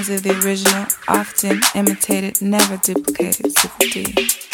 the of the original, often imitated, never duplicated Super D.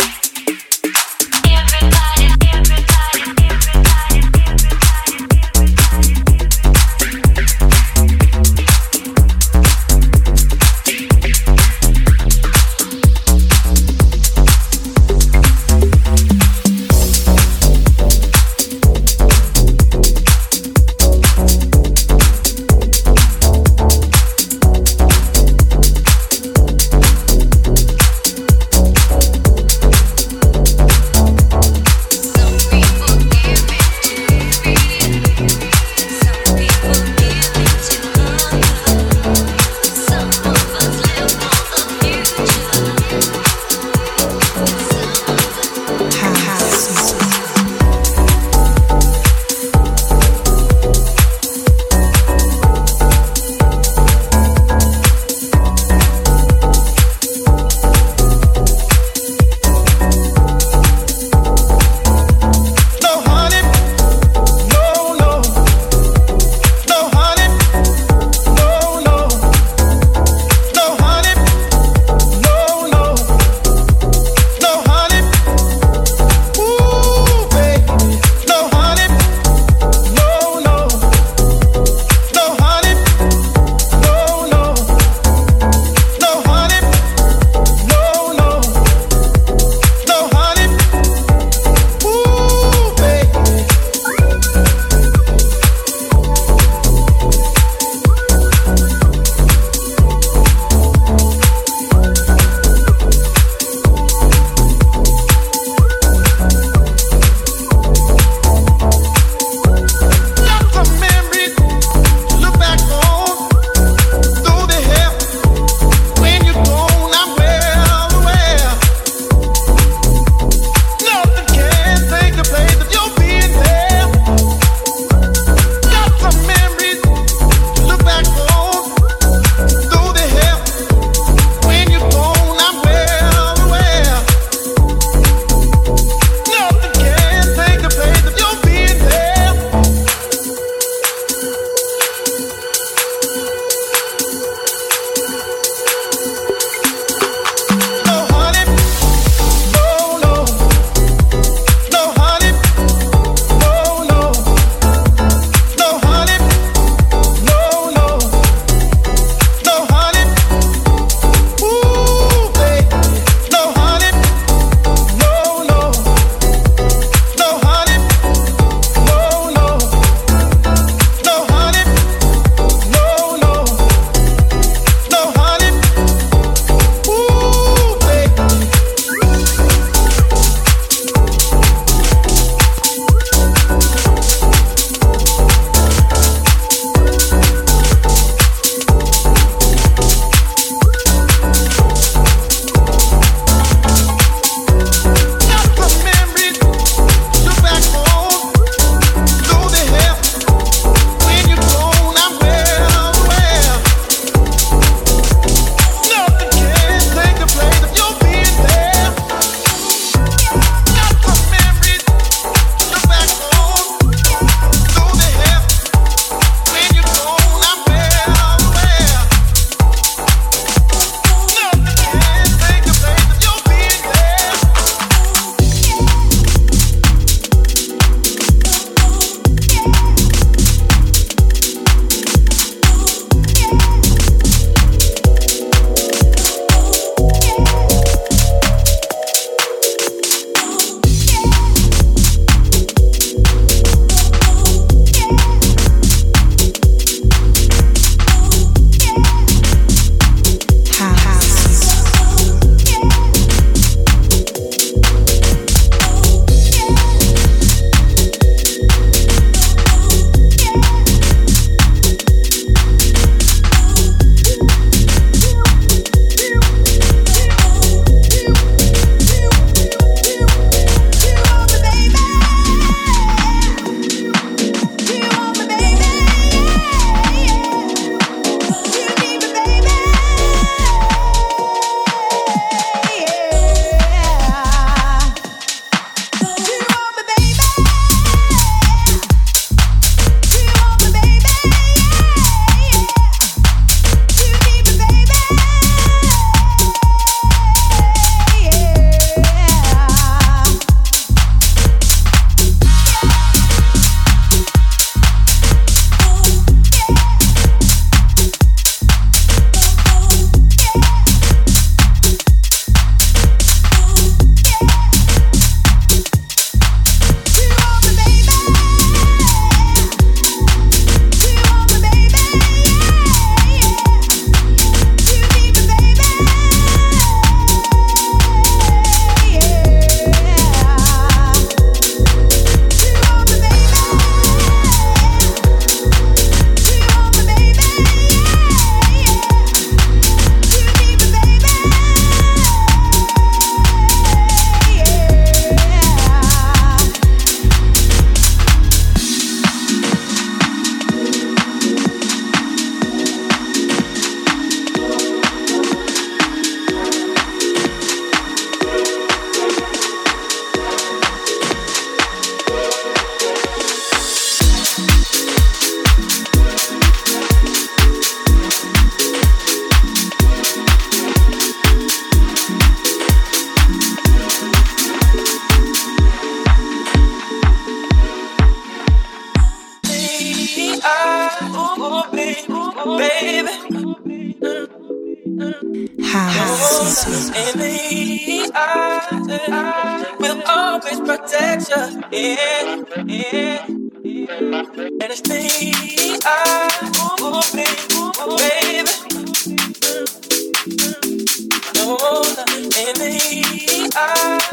In the eyes,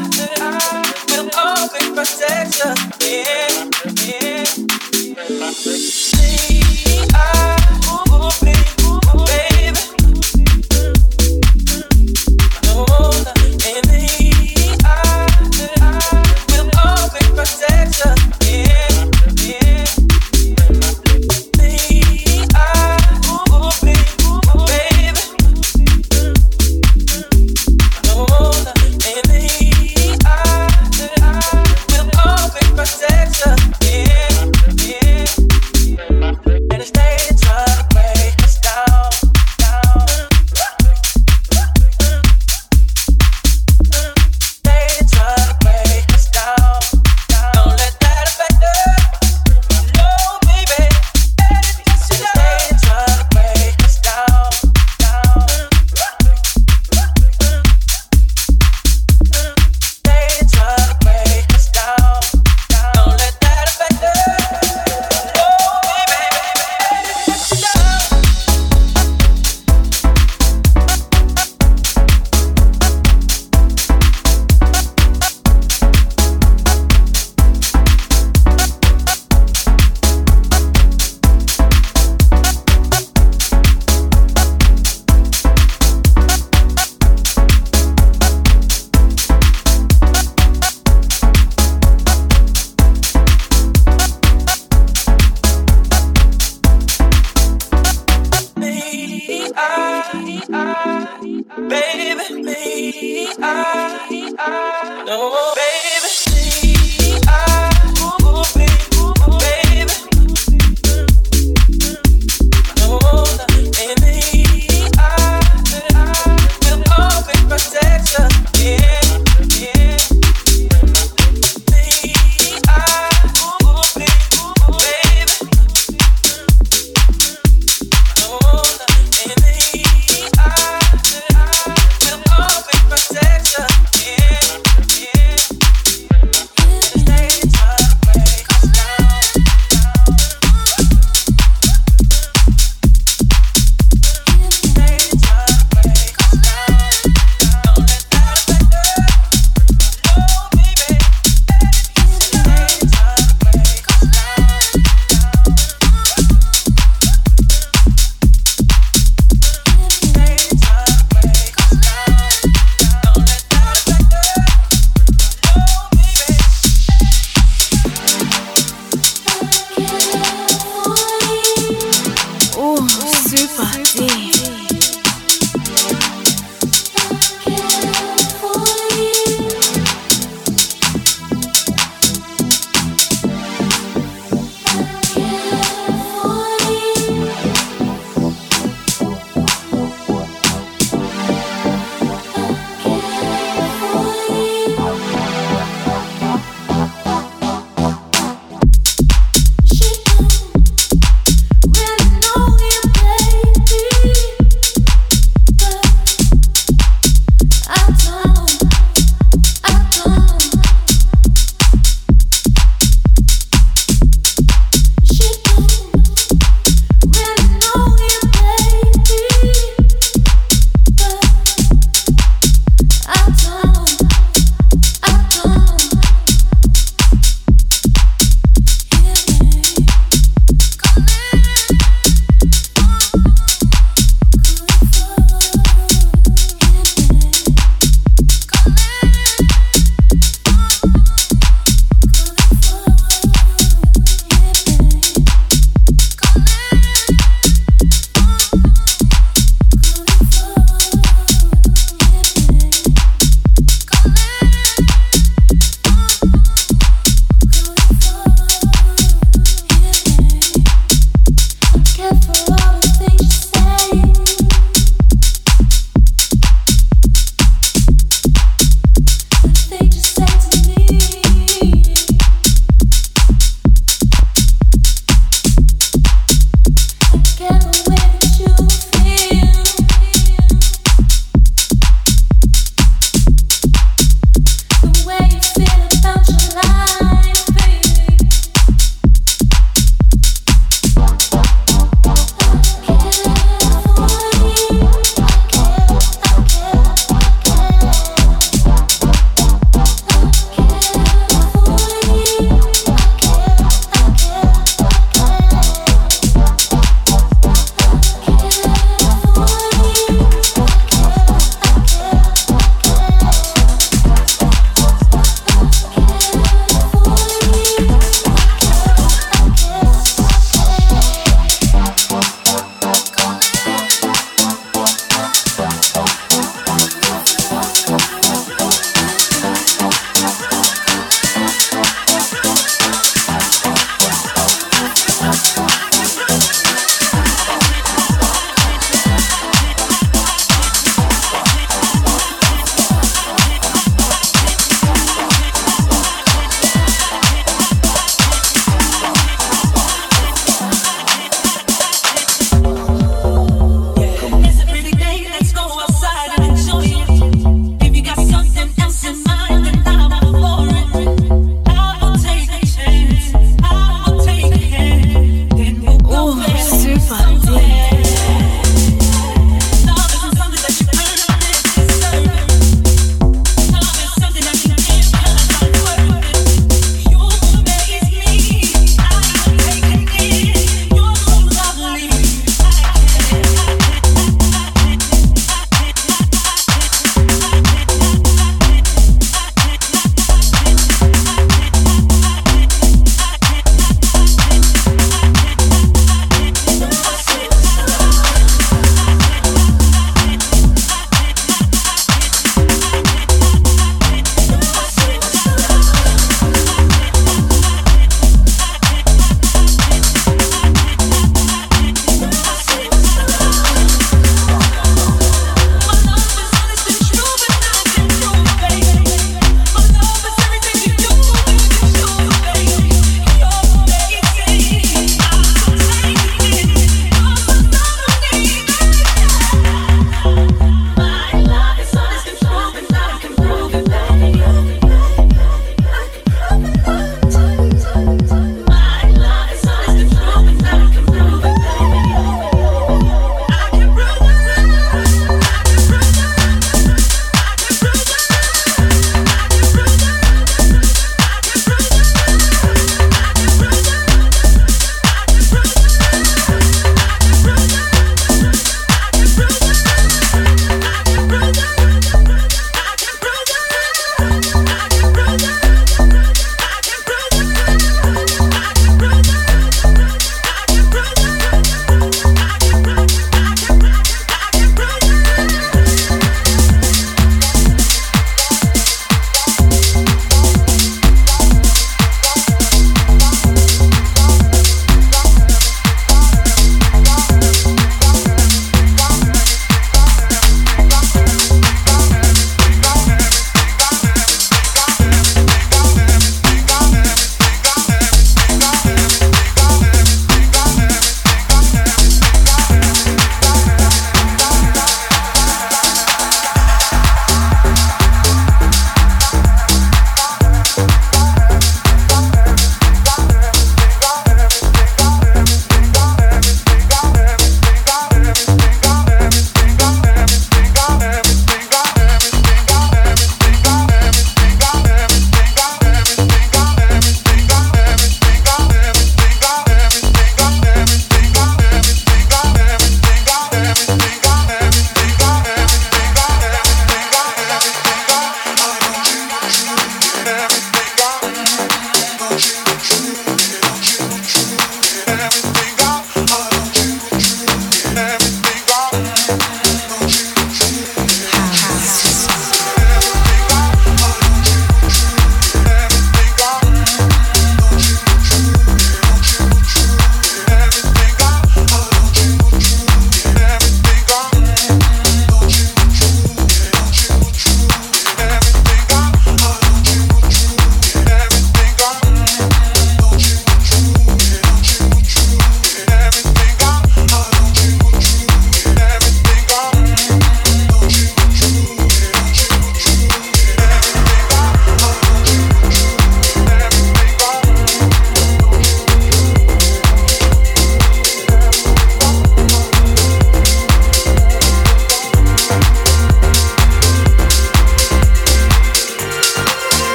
will always protect you. Yeah,